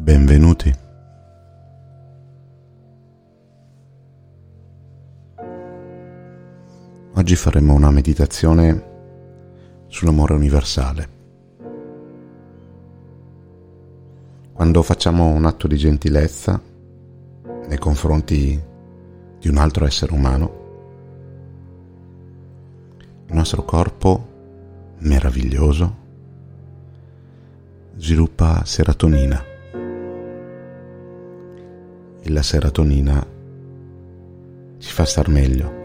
Benvenuti. Oggi faremo una meditazione sull'amore universale. Quando facciamo un atto di gentilezza nei confronti di un altro essere umano, il nostro corpo meraviglioso sviluppa serotonina la serotonina ci fa star meglio,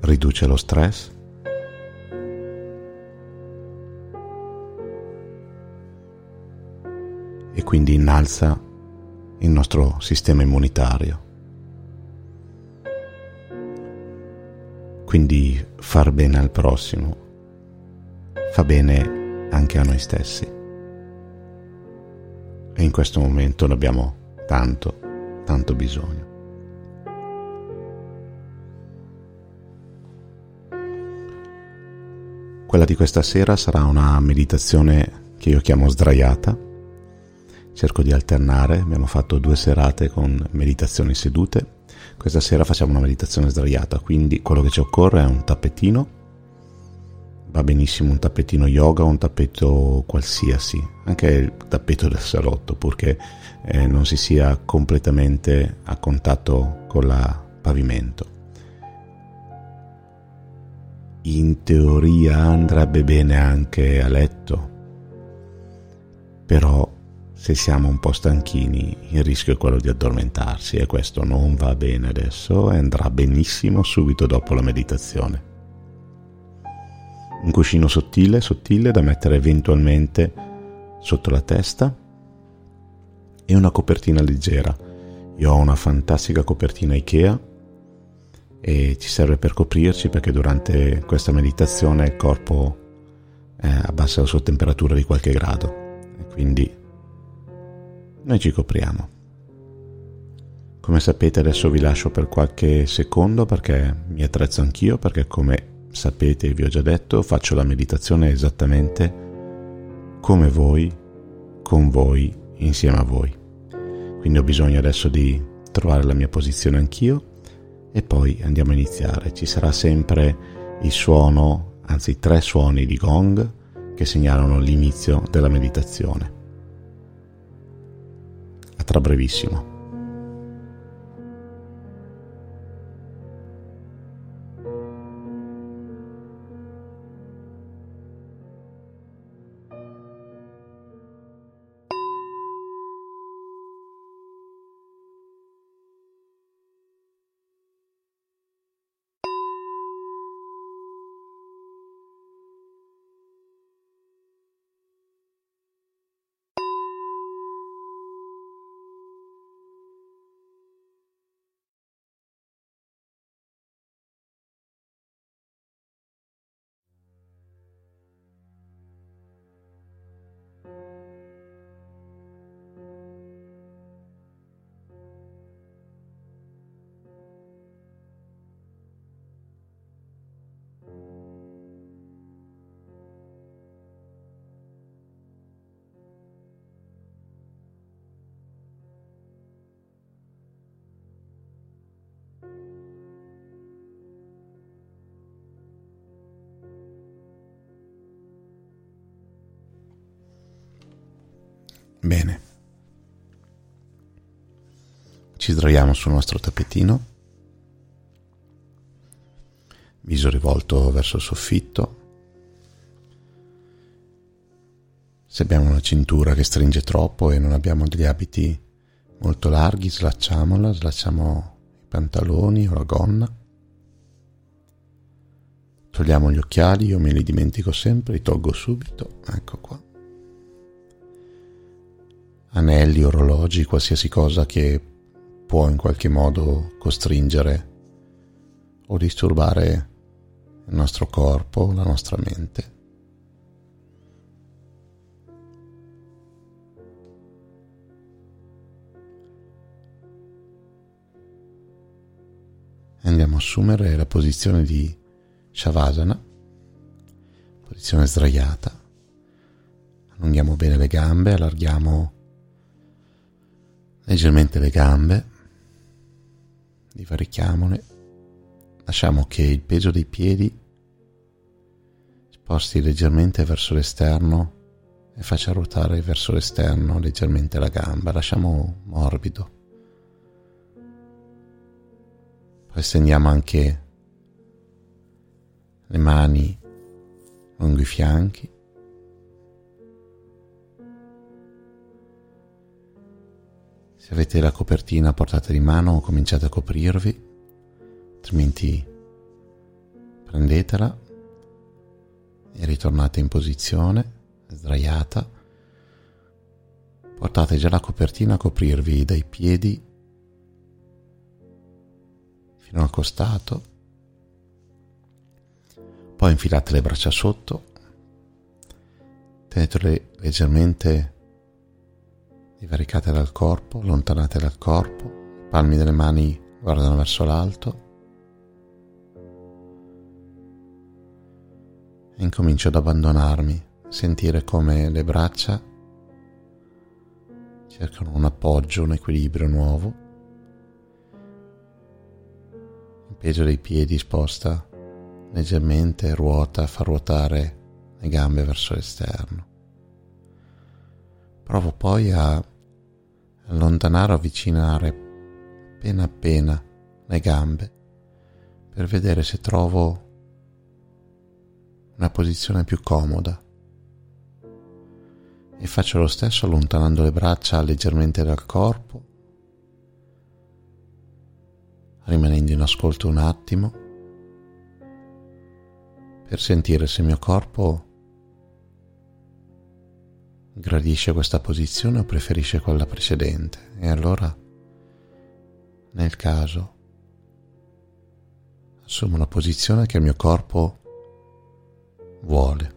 riduce lo stress e quindi innalza il nostro sistema immunitario. Quindi far bene al prossimo fa bene anche a noi stessi. In questo momento ne abbiamo tanto, tanto bisogno. Quella di questa sera sarà una meditazione che io chiamo sdraiata. Cerco di alternare, abbiamo fatto due serate con meditazioni sedute questa sera facciamo una meditazione sdraiata, quindi quello che ci occorre è un tappetino. Va benissimo un tappetino yoga o un tappeto qualsiasi, anche il tappeto del salotto, purché eh, non si sia completamente a contatto con il pavimento. In teoria andrebbe bene anche a letto, però se siamo un po' stanchini il rischio è quello di addormentarsi e questo non va bene adesso e andrà benissimo subito dopo la meditazione. Un cuscino sottile, sottile da mettere eventualmente sotto la testa e una copertina leggera. Io ho una fantastica copertina Ikea e ci serve per coprirci perché durante questa meditazione il corpo eh, abbassa la sua temperatura di qualche grado e quindi noi ci copriamo. Come sapete adesso vi lascio per qualche secondo perché mi attrezzo anch'io perché come sapete vi ho già detto faccio la meditazione esattamente come voi, con voi, insieme a voi. Quindi ho bisogno adesso di trovare la mia posizione anch'io e poi andiamo a iniziare. Ci sarà sempre il suono, anzi tre suoni di gong che segnalano l'inizio della meditazione tra brevissimo. Bene. Ci sdraiamo sul nostro tappetino, viso rivolto verso il soffitto. Se abbiamo una cintura che stringe troppo e non abbiamo degli abiti molto larghi, slacciamola, slacciamo i pantaloni o la gonna. Togliamo gli occhiali, io me li dimentico sempre, li tolgo subito, ecco qua anelli, orologi, qualsiasi cosa che può in qualche modo costringere o disturbare il nostro corpo, la nostra mente. Andiamo a assumere la posizione di Shavasana, posizione sdraiata Allunghiamo bene le gambe, allarghiamo leggermente le gambe, divarichiamole, lasciamo che il peso dei piedi sposti leggermente verso l'esterno e faccia ruotare verso l'esterno leggermente la gamba, lasciamo morbido. Poi stendiamo anche le mani lungo i fianchi. Se avete la copertina portata di mano cominciate a coprirvi, altrimenti prendetela e ritornate in posizione sdraiata. Portate già la copertina a coprirvi dai piedi fino al costato. Poi infilate le braccia sotto, tenetele leggermente divaricate dal corpo, allontanate dal corpo, i palmi delle mani guardano verso l'alto e incomincio ad abbandonarmi, sentire come le braccia cercano un appoggio, un equilibrio nuovo. Il peso dei piedi sposta leggermente, ruota, fa ruotare le gambe verso l'esterno. Provo poi a allontanare o avvicinare appena appena le gambe per vedere se trovo una posizione più comoda. E faccio lo stesso allontanando le braccia leggermente dal corpo, rimanendo in ascolto un attimo per sentire se il mio corpo gradisce questa posizione o preferisce quella precedente. E allora, nel caso, assumo la posizione che il mio corpo vuole.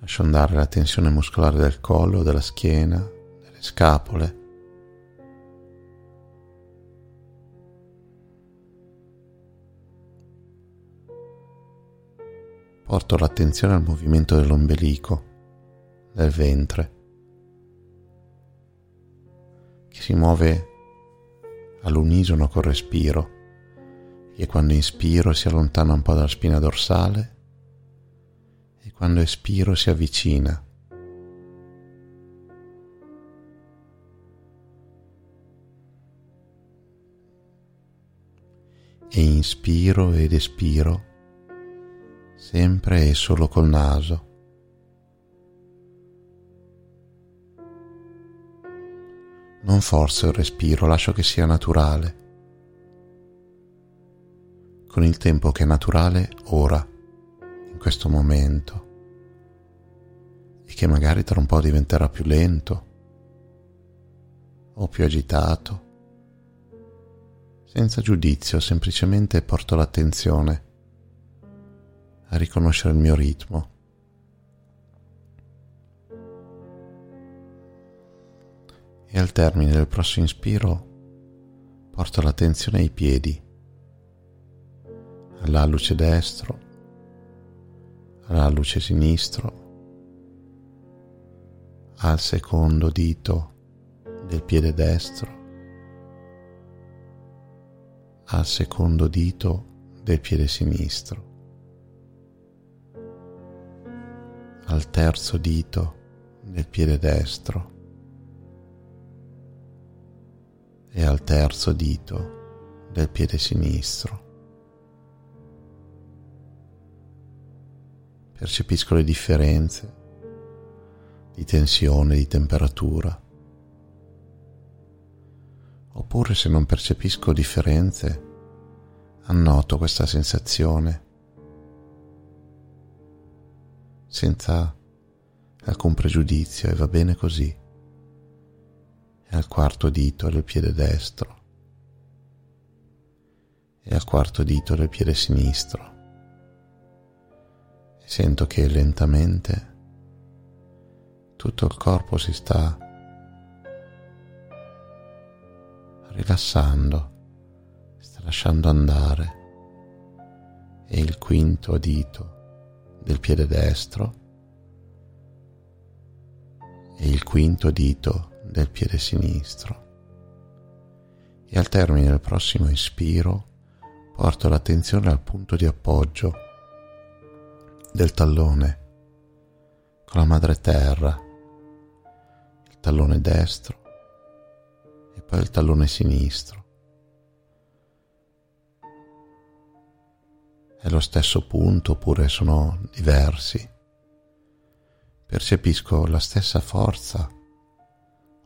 Lascio andare la tensione muscolare del collo, della schiena, delle scapole. Porto l'attenzione al movimento dell'ombelico, del ventre, che si muove all'unisono col respiro e quando inspiro si allontana un po' dalla spina dorsale e quando espiro si avvicina. E inspiro ed espiro sempre e solo col naso. Non forzo il respiro, lascio che sia naturale con il tempo che è naturale ora, in questo momento, e che magari tra un po' diventerà più lento o più agitato. Senza giudizio, semplicemente porto l'attenzione a riconoscere il mio ritmo. E al termine del prossimo ispiro porto l'attenzione ai piedi all'alluce destro, all'alluce sinistro, al secondo dito del piede destro, al secondo dito del piede sinistro, al terzo dito del piede destro e al terzo dito del piede sinistro. percepisco le differenze di tensione, di temperatura. Oppure se non percepisco differenze, annoto questa sensazione senza alcun pregiudizio e va bene così. E al quarto dito del piede destro e al quarto dito del piede sinistro. Sento che lentamente tutto il corpo si sta rilassando, sta lasciando andare e il quinto dito del piede destro e il quinto dito del piede sinistro. E al termine del prossimo ispiro porto l'attenzione al punto di appoggio del tallone con la madre terra, il tallone destro e poi il tallone sinistro. È lo stesso punto oppure sono diversi? Percepisco la stessa forza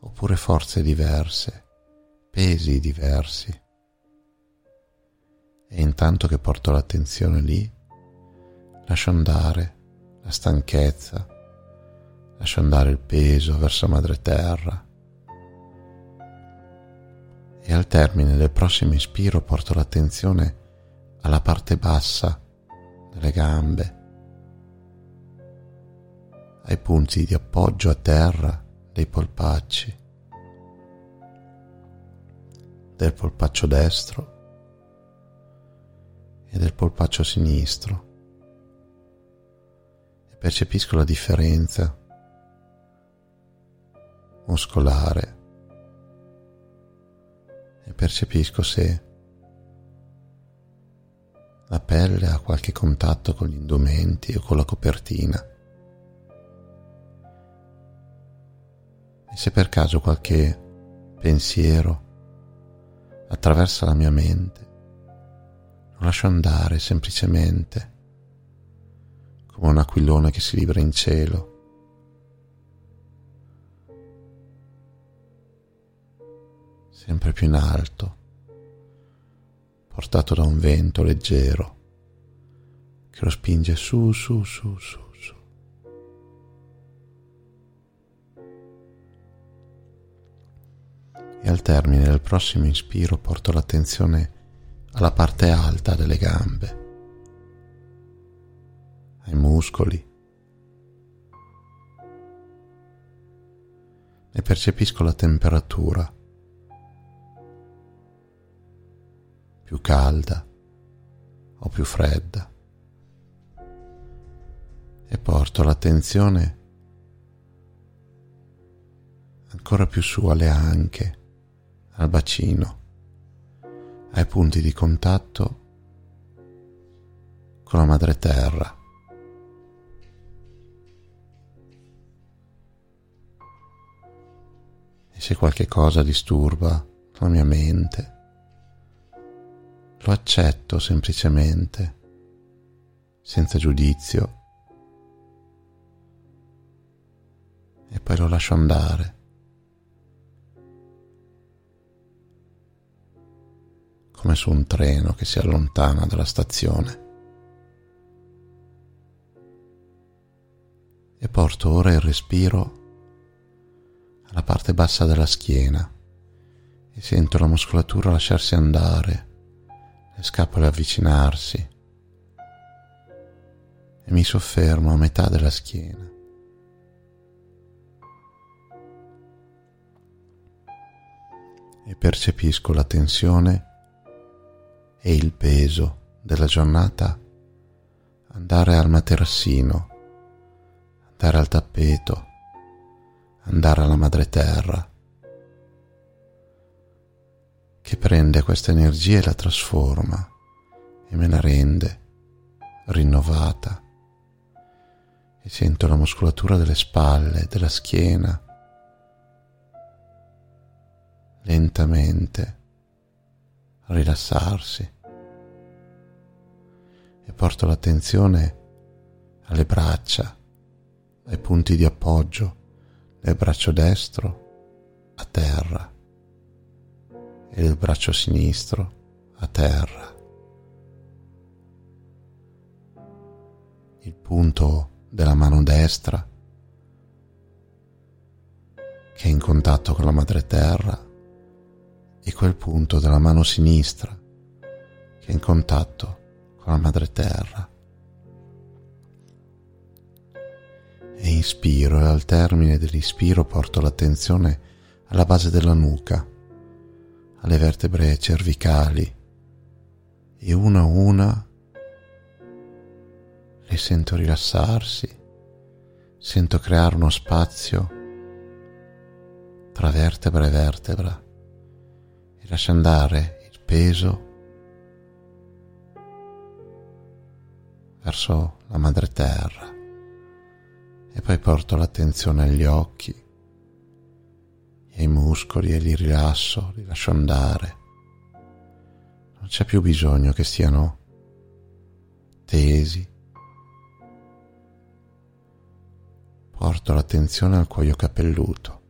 oppure forze diverse, pesi diversi. E intanto che porto l'attenzione lì, lascio andare la stanchezza, lascio andare il peso verso madre terra. E al termine del prossimo ispiro porto l'attenzione alla parte bassa delle gambe, ai punti di appoggio a terra dei polpacci, del polpaccio destro e del polpaccio sinistro e percepisco la differenza muscolare e percepisco se la pelle ha qualche contatto con gli indumenti o con la copertina. E se per caso qualche pensiero attraversa la mia mente, lo lascio andare semplicemente, come un aquilone che si libera in cielo. sempre più in alto portato da un vento leggero che lo spinge su, su, su, su, su. E al termine del prossimo inspiro porto l'attenzione alla parte alta delle gambe, ai muscoli. Ne percepisco la temperatura più calda o più fredda e porto l'attenzione ancora più su alle anche, al bacino, ai punti di contatto con la madre terra. E se qualche cosa disturba la mia mente, lo accetto semplicemente, senza giudizio, e poi lo lascio andare. come su un treno che si allontana dalla stazione. E porto ora il respiro alla parte bassa della schiena e sento la muscolatura lasciarsi andare le scapole avvicinarsi e mi soffermo a metà della schiena. E percepisco la tensione e il peso della giornata andare al materassino, andare al tappeto, andare alla madre terra che prende questa energia e la trasforma e me la rende rinnovata. E sento la muscolatura delle spalle, della schiena lentamente rilassarsi. E porto l'attenzione alle braccia, ai punti di appoggio del braccio destro a terra e il braccio sinistro a terra. Il punto della mano destra che è in contatto con la madre terra e quel punto della mano sinistra che è in contatto con la madre terra. E inspiro e al termine dell'ispiro porto l'attenzione alla base della nuca alle vertebre cervicali e una a una le sento rilassarsi, sento creare uno spazio tra vertebra e vertebra e lascio andare il peso verso la madre terra e poi porto l'attenzione agli occhi e ai muscoli e li rilasso, li lascio andare. Non c'è più bisogno che stiano tesi. Porto l'attenzione al cuoio capelluto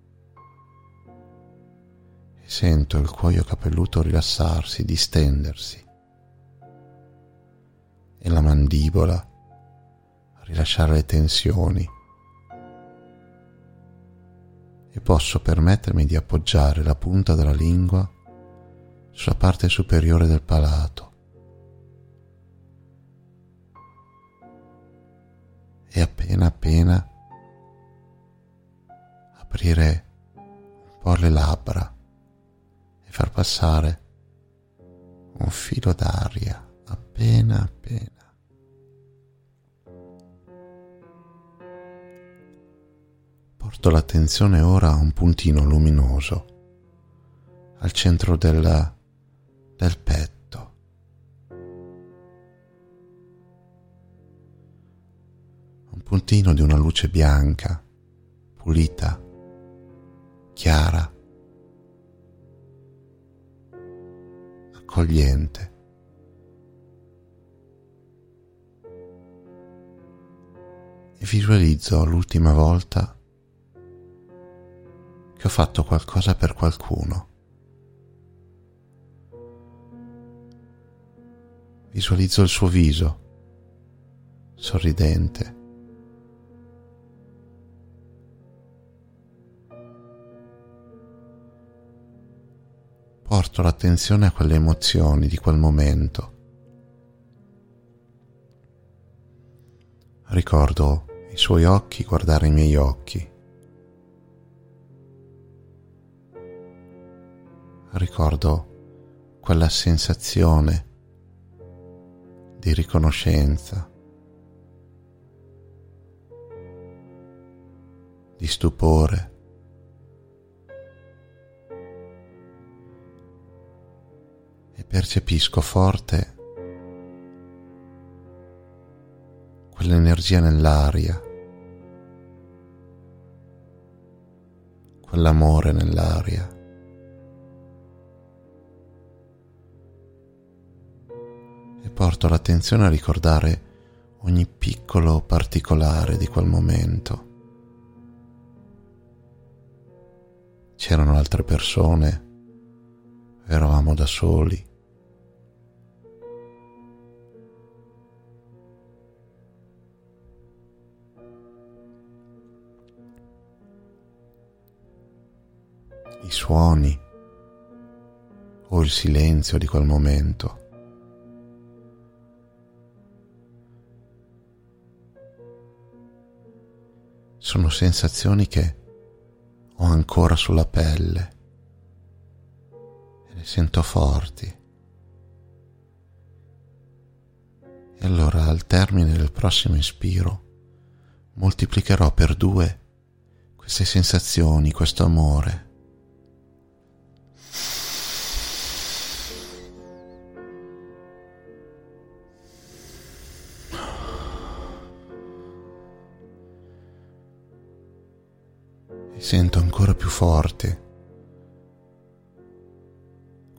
e sento il cuoio capelluto rilassarsi, distendersi e la mandibola rilasciare le tensioni e posso permettermi di appoggiare la punta della lingua sulla parte superiore del palato e appena appena aprire un po' le labbra e far passare un filo d'aria appena appena. Porto l'attenzione ora a un puntino luminoso al centro del, del petto. Un puntino di una luce bianca, pulita, chiara, accogliente. E visualizzo l'ultima volta che ho fatto qualcosa per qualcuno. Visualizzo il suo viso, sorridente. Porto l'attenzione a quelle emozioni di quel momento. Ricordo i suoi occhi guardare i miei occhi. Ricordo quella sensazione di riconoscenza, di stupore. E percepisco forte quell'energia nell'aria, quell'amore nell'aria. Porto l'attenzione a ricordare ogni piccolo particolare di quel momento. C'erano altre persone, eravamo da soli. I suoni o il silenzio di quel momento. Sono sensazioni che ho ancora sulla pelle e le sento forti. E allora al termine del prossimo ispiro moltiplicherò per due queste sensazioni, questo amore sento ancora più forte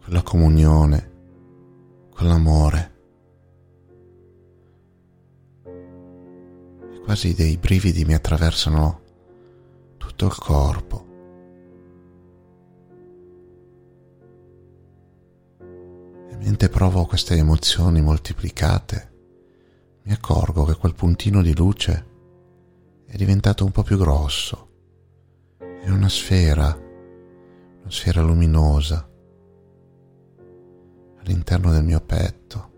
quella comunione, quell'amore. E quasi dei brividi mi attraversano tutto il corpo. E mentre provo queste emozioni moltiplicate, mi accorgo che quel puntino di luce è diventato un po' più grosso è una sfera, una sfera luminosa all'interno del mio petto,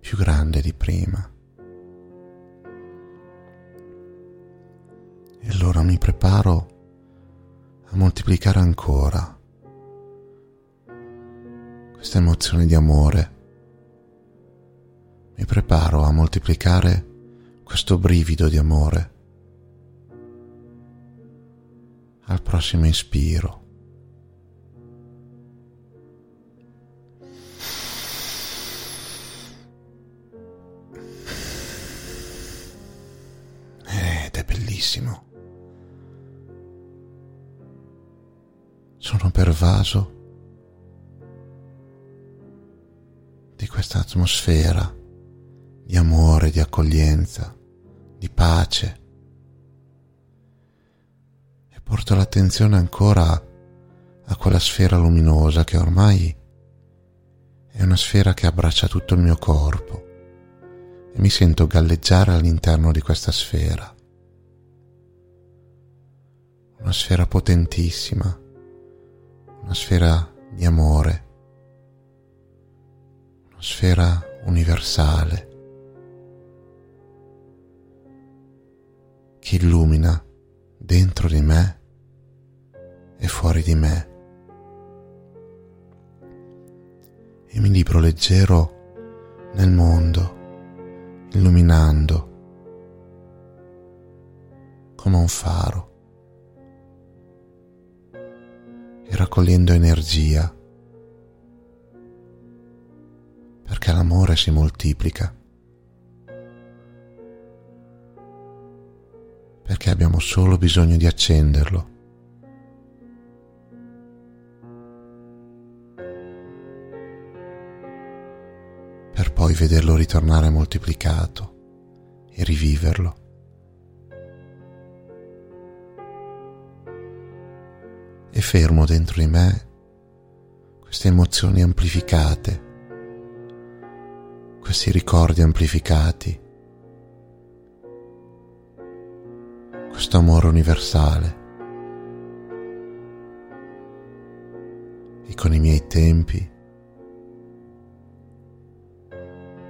più grande di prima. E allora mi preparo a moltiplicare ancora questa emozione di amore. Mi preparo a moltiplicare questo brivido di amore. Al prossimo ispiro. Ed è bellissimo. Sono pervaso di questa atmosfera di amore, di accoglienza, di pace. Porto l'attenzione ancora a quella sfera luminosa che ormai è una sfera che abbraccia tutto il mio corpo e mi sento galleggiare all'interno di questa sfera. Una sfera potentissima, una sfera di amore sfera universale che illumina dentro di me e fuori di me. E mi libro leggero nel mondo, illuminando come un faro e raccogliendo energia perché l'amore si moltiplica, perché abbiamo solo bisogno di accenderlo. per poi vederlo ritornare moltiplicato e riviverlo. E fermo dentro di me queste emozioni amplificate questi ricordi amplificati, questo amore universale. E con i miei tempi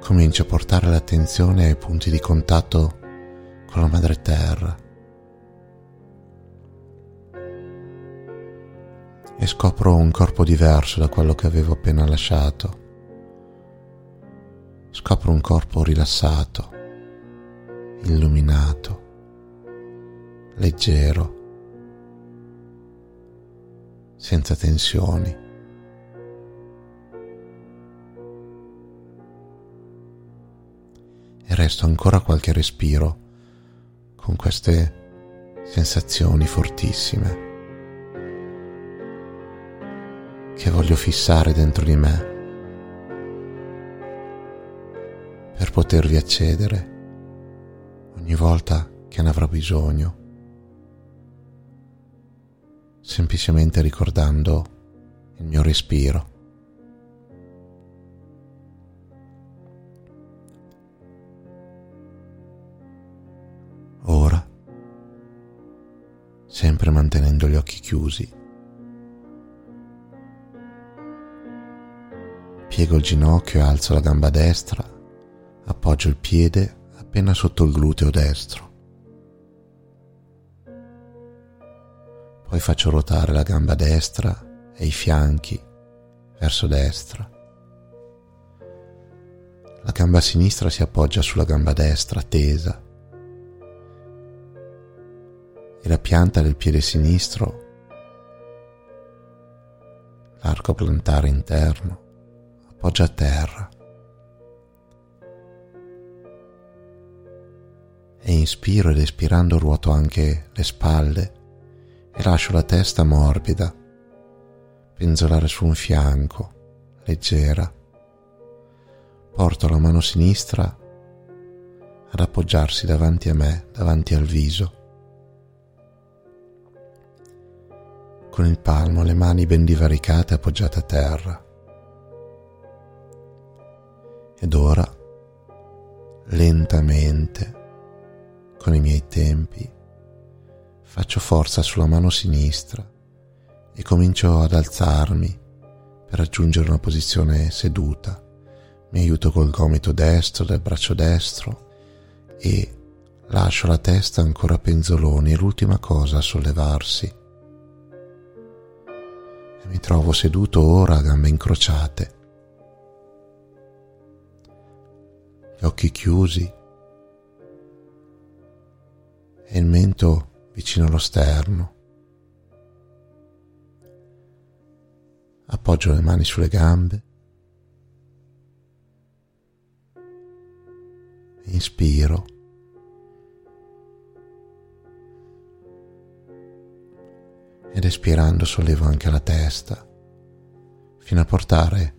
comincio a portare l'attenzione ai punti di contatto con la madre terra. E scopro un corpo diverso da quello che avevo appena lasciato scopro un corpo rilassato, illuminato, leggero, senza tensioni. E resto ancora qualche respiro con queste sensazioni fortissime che voglio fissare dentro di me per potervi accedere ogni volta che ne avrò bisogno, semplicemente ricordando il mio respiro. Ora, sempre mantenendo gli occhi chiusi, piego il ginocchio e alzo la gamba destra Appoggio il piede appena sotto il gluteo destro. Poi faccio ruotare la gamba destra e i fianchi verso destra. La gamba sinistra si appoggia sulla gamba destra tesa e la pianta del piede sinistro, l'arco plantare interno, appoggia a terra. e inspiro ed espirando ruoto anche le spalle e lascio la testa morbida penzolare su un fianco, leggera. Porto la mano sinistra ad appoggiarsi davanti a me, davanti al viso. Con il palmo, le mani ben divaricate appoggiate a terra. Ed ora, lentamente, con i miei tempi, faccio forza sulla mano sinistra e comincio ad alzarmi per raggiungere una posizione seduta. Mi aiuto col gomito destro del braccio destro e lascio la testa ancora penzoloni, è l'ultima cosa a sollevarsi. E mi trovo seduto ora a gambe incrociate, gli occhi chiusi e il mento vicino allo sterno. Appoggio le mani sulle gambe. Inspiro. Ed espirando sollevo anche la testa fino a portare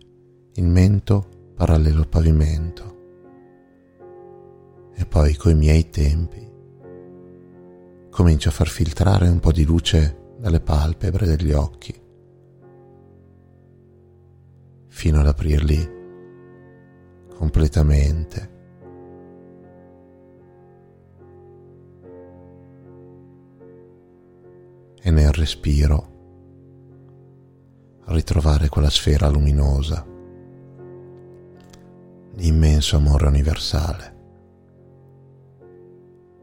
il mento parallelo al pavimento. E poi coi miei tempi comincio a far filtrare un po' di luce dalle palpebre degli occhi fino ad aprirli completamente. E nel respiro ritrovare quella sfera luminosa di immenso amore universale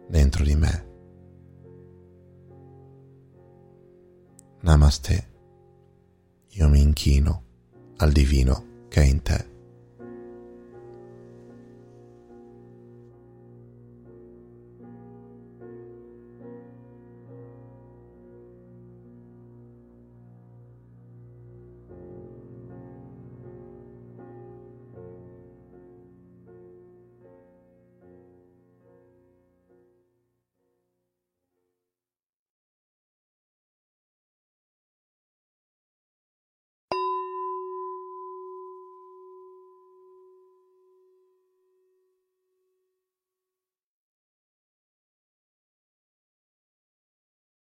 dentro di me. Namaste, io mi inchino al divino che è in te.